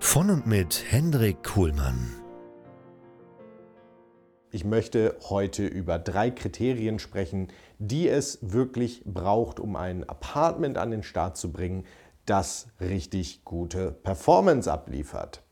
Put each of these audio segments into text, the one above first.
Von und mit Hendrik Kuhlmann. Ich möchte heute über drei Kriterien sprechen, die es wirklich braucht, um ein Apartment an den Start zu bringen, das richtig gute Performance abliefert.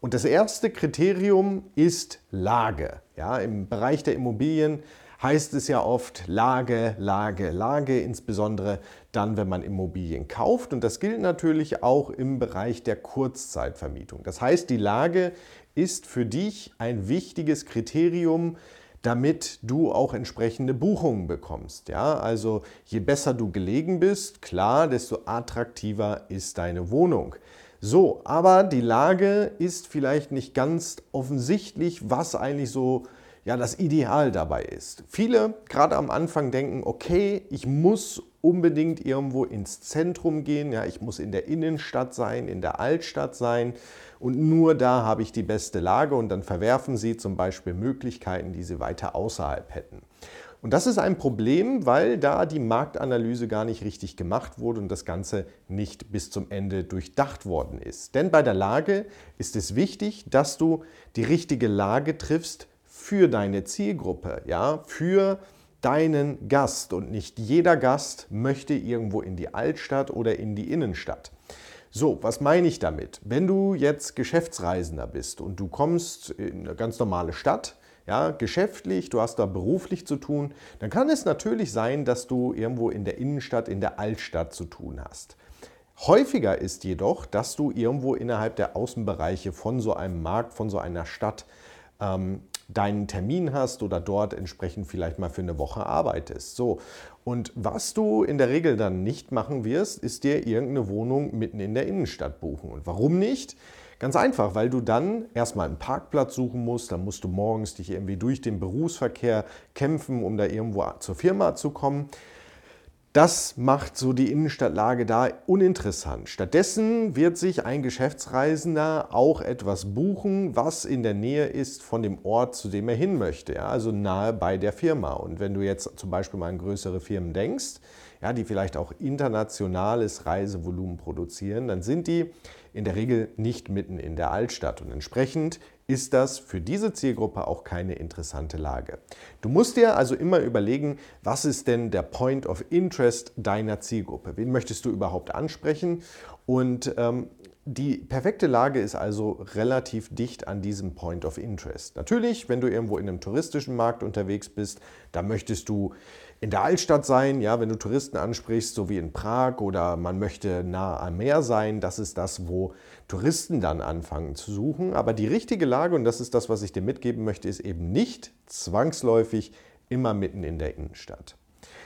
Und das erste Kriterium ist Lage. Ja, Im Bereich der Immobilien heißt es ja oft Lage, Lage, Lage, insbesondere dann, wenn man Immobilien kauft. Und das gilt natürlich auch im Bereich der Kurzzeitvermietung. Das heißt, die Lage ist für dich ein wichtiges Kriterium, damit du auch entsprechende Buchungen bekommst. Ja, also je besser du gelegen bist, klar, desto attraktiver ist deine Wohnung. So, aber die Lage ist vielleicht nicht ganz offensichtlich, was eigentlich so ja, das Ideal dabei ist. Viele gerade am Anfang denken, okay, ich muss unbedingt irgendwo ins Zentrum gehen, ja, ich muss in der Innenstadt sein, in der Altstadt sein und nur da habe ich die beste Lage und dann verwerfen sie zum Beispiel Möglichkeiten, die sie weiter außerhalb hätten. Und das ist ein Problem, weil da die Marktanalyse gar nicht richtig gemacht wurde und das Ganze nicht bis zum Ende durchdacht worden ist. Denn bei der Lage ist es wichtig, dass du die richtige Lage triffst für deine Zielgruppe, ja, für deinen Gast. Und nicht jeder Gast möchte irgendwo in die Altstadt oder in die Innenstadt. So, was meine ich damit? Wenn du jetzt Geschäftsreisender bist und du kommst in eine ganz normale Stadt, ja, geschäftlich, du hast da beruflich zu tun, dann kann es natürlich sein, dass du irgendwo in der Innenstadt, in der Altstadt zu tun hast. Häufiger ist jedoch, dass du irgendwo innerhalb der Außenbereiche von so einem Markt, von so einer Stadt ähm, deinen Termin hast oder dort entsprechend vielleicht mal für eine Woche arbeitest. So. Und was du in der Regel dann nicht machen wirst, ist dir irgendeine Wohnung mitten in der Innenstadt buchen. Und warum nicht? Ganz einfach, weil du dann erstmal einen Parkplatz suchen musst, dann musst du morgens dich irgendwie durch den Berufsverkehr kämpfen, um da irgendwo zur Firma zu kommen. Das macht so die Innenstadtlage da uninteressant. Stattdessen wird sich ein Geschäftsreisender auch etwas buchen, was in der Nähe ist von dem Ort, zu dem er hin möchte, ja, also nahe bei der Firma. Und wenn du jetzt zum Beispiel mal an größere Firmen denkst, ja, die vielleicht auch internationales Reisevolumen produzieren, dann sind die in der Regel nicht mitten in der Altstadt. Und entsprechend ist das für diese Zielgruppe auch keine interessante Lage. Du musst dir also immer überlegen, was ist denn der Point of Interest deiner Zielgruppe? Wen möchtest du überhaupt ansprechen? Und ähm, die perfekte Lage ist also relativ dicht an diesem Point of Interest. Natürlich, wenn du irgendwo in einem touristischen Markt unterwegs bist, da möchtest du in der Altstadt sein, ja, wenn du Touristen ansprichst, so wie in Prag oder man möchte nah am Meer sein, das ist das, wo Touristen dann anfangen zu suchen. Aber die richtige Lage, und das ist das, was ich dir mitgeben möchte, ist eben nicht zwangsläufig immer mitten in der Innenstadt.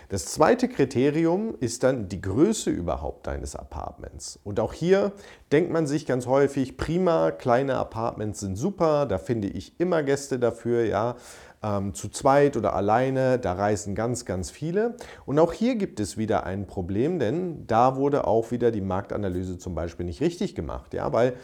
Das zweite Kriterium ist dann die Größe überhaupt deines Apartments. Und auch hier denkt man sich ganz häufig, prima, kleine Apartments sind super, da finde ich immer Gäste dafür, ja. Ähm, zu zweit oder alleine, da reisen ganz, ganz viele. Und auch hier gibt es wieder ein Problem, denn da wurde auch wieder die Marktanalyse zum Beispiel nicht richtig gemacht, ja, weil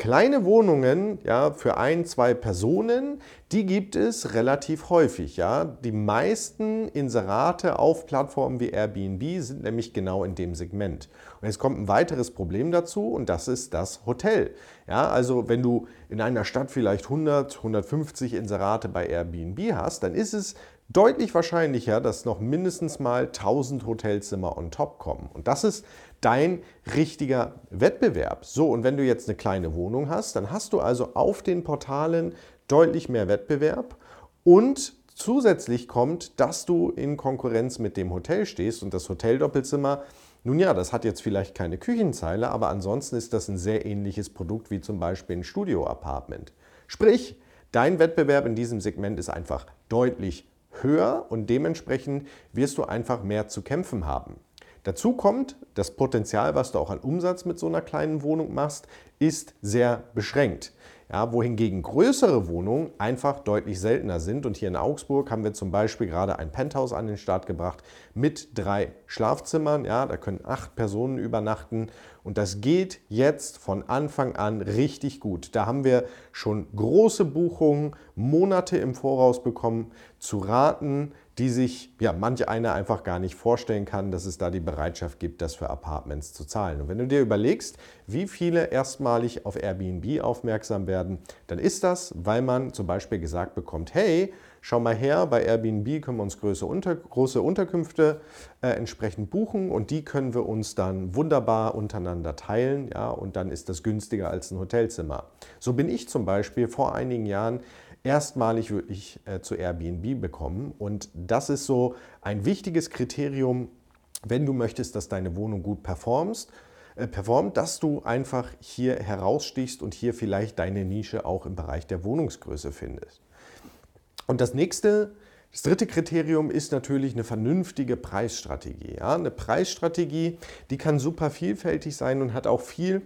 Kleine Wohnungen ja, für ein, zwei Personen, die gibt es relativ häufig. Ja. Die meisten Inserate auf Plattformen wie Airbnb sind nämlich genau in dem Segment. Und jetzt kommt ein weiteres Problem dazu und das ist das Hotel. Ja, also wenn du in einer Stadt vielleicht 100, 150 Inserate bei Airbnb hast, dann ist es deutlich wahrscheinlicher, dass noch mindestens mal 1000 Hotelzimmer on top kommen. Und das ist dein richtiger Wettbewerb. So, und wenn du jetzt eine kleine Wohnung hast, dann hast du also auf den Portalen deutlich mehr Wettbewerb und zusätzlich kommt, dass du in Konkurrenz mit dem Hotel stehst und das Hoteldoppelzimmer nun ja, das hat jetzt vielleicht keine Küchenzeile, aber ansonsten ist das ein sehr ähnliches Produkt wie zum Beispiel ein Studio-Apartment. Sprich, dein Wettbewerb in diesem Segment ist einfach deutlich höher und dementsprechend wirst du einfach mehr zu kämpfen haben. Dazu kommt, das Potenzial, was du auch an Umsatz mit so einer kleinen Wohnung machst, ist sehr beschränkt. Ja, wohingegen größere Wohnungen einfach deutlich seltener sind. Und hier in Augsburg haben wir zum Beispiel gerade ein Penthouse an den Start gebracht mit drei Schlafzimmern. Ja, da können acht Personen übernachten. Und das geht jetzt von Anfang an richtig gut. Da haben wir schon große Buchungen Monate im Voraus bekommen zu raten, die sich ja, manch einer einfach gar nicht vorstellen kann, dass es da die Bereitschaft gibt, das für Apartments zu zahlen. Und wenn du dir überlegst, wie viele erstmalig auf Airbnb aufmerksam werden, dann ist das, weil man zum Beispiel gesagt bekommt, hey, schau mal her, bei Airbnb können wir uns große, Unter große Unterkünfte äh, entsprechend buchen und die können wir uns dann wunderbar untereinander teilen ja, und dann ist das günstiger als ein Hotelzimmer. So bin ich zum Beispiel vor einigen Jahren erstmalig wirklich äh, zu Airbnb bekommen. Und das ist so ein wichtiges Kriterium, wenn du möchtest, dass deine Wohnung gut performst, äh, performt, dass du einfach hier herausstichst und hier vielleicht deine Nische auch im Bereich der Wohnungsgröße findest. Und das nächste, das dritte Kriterium ist natürlich eine vernünftige Preisstrategie. Ja? Eine Preisstrategie, die kann super vielfältig sein und hat auch viel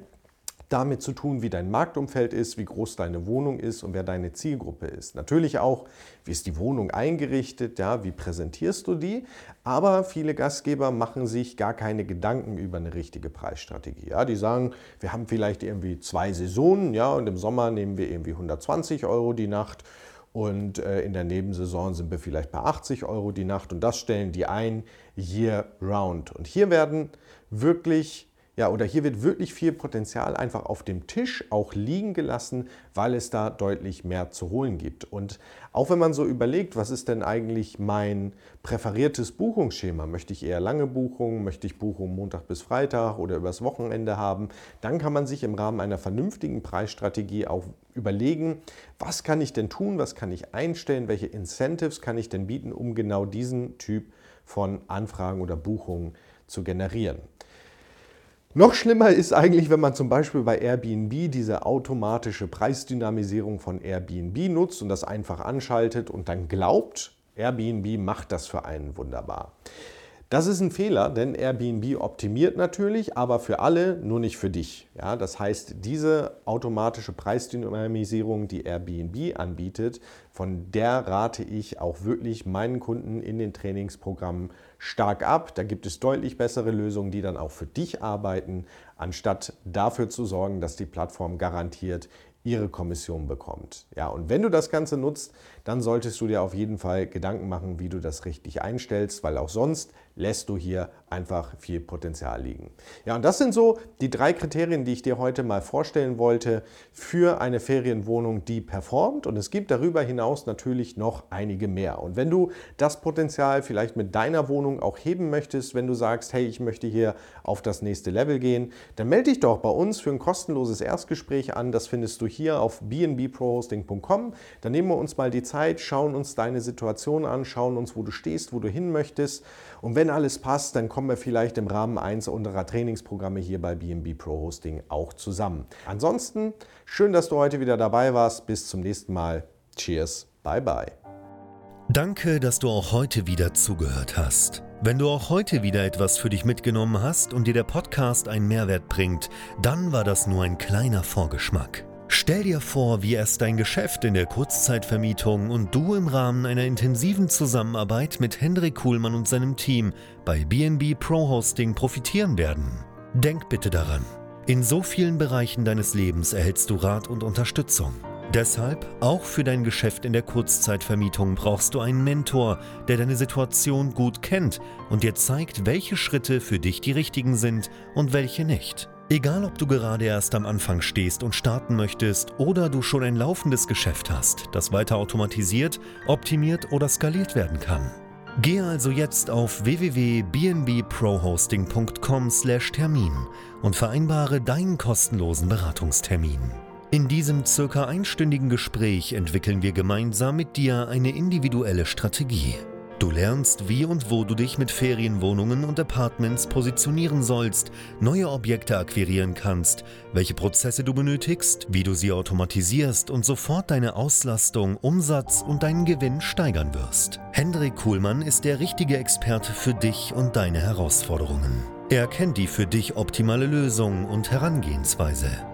damit zu tun, wie dein Marktumfeld ist, wie groß deine Wohnung ist und wer deine Zielgruppe ist. Natürlich auch, wie ist die Wohnung eingerichtet, ja, wie präsentierst du die. Aber viele Gastgeber machen sich gar keine Gedanken über eine richtige Preisstrategie. Ja, die sagen, wir haben vielleicht irgendwie zwei Saisonen, ja, und im Sommer nehmen wir irgendwie 120 Euro die Nacht. Und äh, in der Nebensaison sind wir vielleicht bei 80 Euro die Nacht und das stellen die ein year round. Und hier werden wirklich ja, oder hier wird wirklich viel Potenzial einfach auf dem Tisch auch liegen gelassen, weil es da deutlich mehr zu holen gibt. Und auch wenn man so überlegt, was ist denn eigentlich mein präferiertes Buchungsschema? Möchte ich eher lange Buchungen? Möchte ich Buchungen Montag bis Freitag oder übers Wochenende haben? Dann kann man sich im Rahmen einer vernünftigen Preisstrategie auch überlegen, was kann ich denn tun? Was kann ich einstellen? Welche Incentives kann ich denn bieten, um genau diesen Typ von Anfragen oder Buchungen zu generieren? Noch schlimmer ist eigentlich, wenn man zum Beispiel bei Airbnb diese automatische Preisdynamisierung von Airbnb nutzt und das einfach anschaltet und dann glaubt, Airbnb macht das für einen wunderbar. Das ist ein Fehler, denn Airbnb optimiert natürlich, aber für alle, nur nicht für dich. Ja, das heißt, diese automatische Preisdynamisierung, die Airbnb anbietet, von der rate ich auch wirklich meinen Kunden in den Trainingsprogrammen stark ab. Da gibt es deutlich bessere Lösungen, die dann auch für dich arbeiten, anstatt dafür zu sorgen, dass die Plattform garantiert ihre Kommission bekommt. Ja, und wenn du das Ganze nutzt, dann solltest du dir auf jeden Fall Gedanken machen, wie du das richtig einstellst, weil auch sonst lässt du hier einfach viel Potenzial liegen. Ja, und das sind so die drei Kriterien, die ich dir heute mal vorstellen wollte für eine Ferienwohnung, die performt. Und es gibt darüber hinaus natürlich noch einige mehr. Und wenn du das Potenzial vielleicht mit deiner Wohnung auch heben möchtest, wenn du sagst, hey, ich möchte hier auf das nächste Level gehen, dann melde dich doch bei uns für ein kostenloses Erstgespräch an. Das findest du hier auf bnbprohosting.com. Dann nehmen wir uns mal die Zeit, schauen uns deine Situation an, schauen uns, wo du stehst, wo du hin möchtest. Und wenn alles passt, dann kommen wir vielleicht im Rahmen eines unserer Trainingsprogramme hier bei BNB Pro Hosting auch zusammen. Ansonsten, schön, dass du heute wieder dabei warst. Bis zum nächsten Mal. Cheers. Bye bye. Danke, dass du auch heute wieder zugehört hast. Wenn du auch heute wieder etwas für dich mitgenommen hast und dir der Podcast einen Mehrwert bringt, dann war das nur ein kleiner Vorgeschmack. Stell dir vor, wie erst dein Geschäft in der Kurzzeitvermietung und du im Rahmen einer intensiven Zusammenarbeit mit Hendrik Kuhlmann und seinem Team bei BNB Pro Hosting profitieren werden. Denk bitte daran, in so vielen Bereichen deines Lebens erhältst du Rat und Unterstützung. Deshalb, auch für dein Geschäft in der Kurzzeitvermietung brauchst du einen Mentor, der deine Situation gut kennt und dir zeigt, welche Schritte für dich die richtigen sind und welche nicht. Egal, ob du gerade erst am Anfang stehst und starten möchtest oder du schon ein laufendes Geschäft hast, das weiter automatisiert, optimiert oder skaliert werden kann. Gehe also jetzt auf www.bnbprohosting.com/termin und vereinbare deinen kostenlosen Beratungstermin. In diesem circa einstündigen Gespräch entwickeln wir gemeinsam mit dir eine individuelle Strategie. Du lernst, wie und wo du dich mit Ferienwohnungen und Apartments positionieren sollst, neue Objekte akquirieren kannst, welche Prozesse du benötigst, wie du sie automatisierst und sofort deine Auslastung, Umsatz und deinen Gewinn steigern wirst. Hendrik Kuhlmann ist der richtige Experte für dich und deine Herausforderungen. Er kennt die für dich optimale Lösung und Herangehensweise.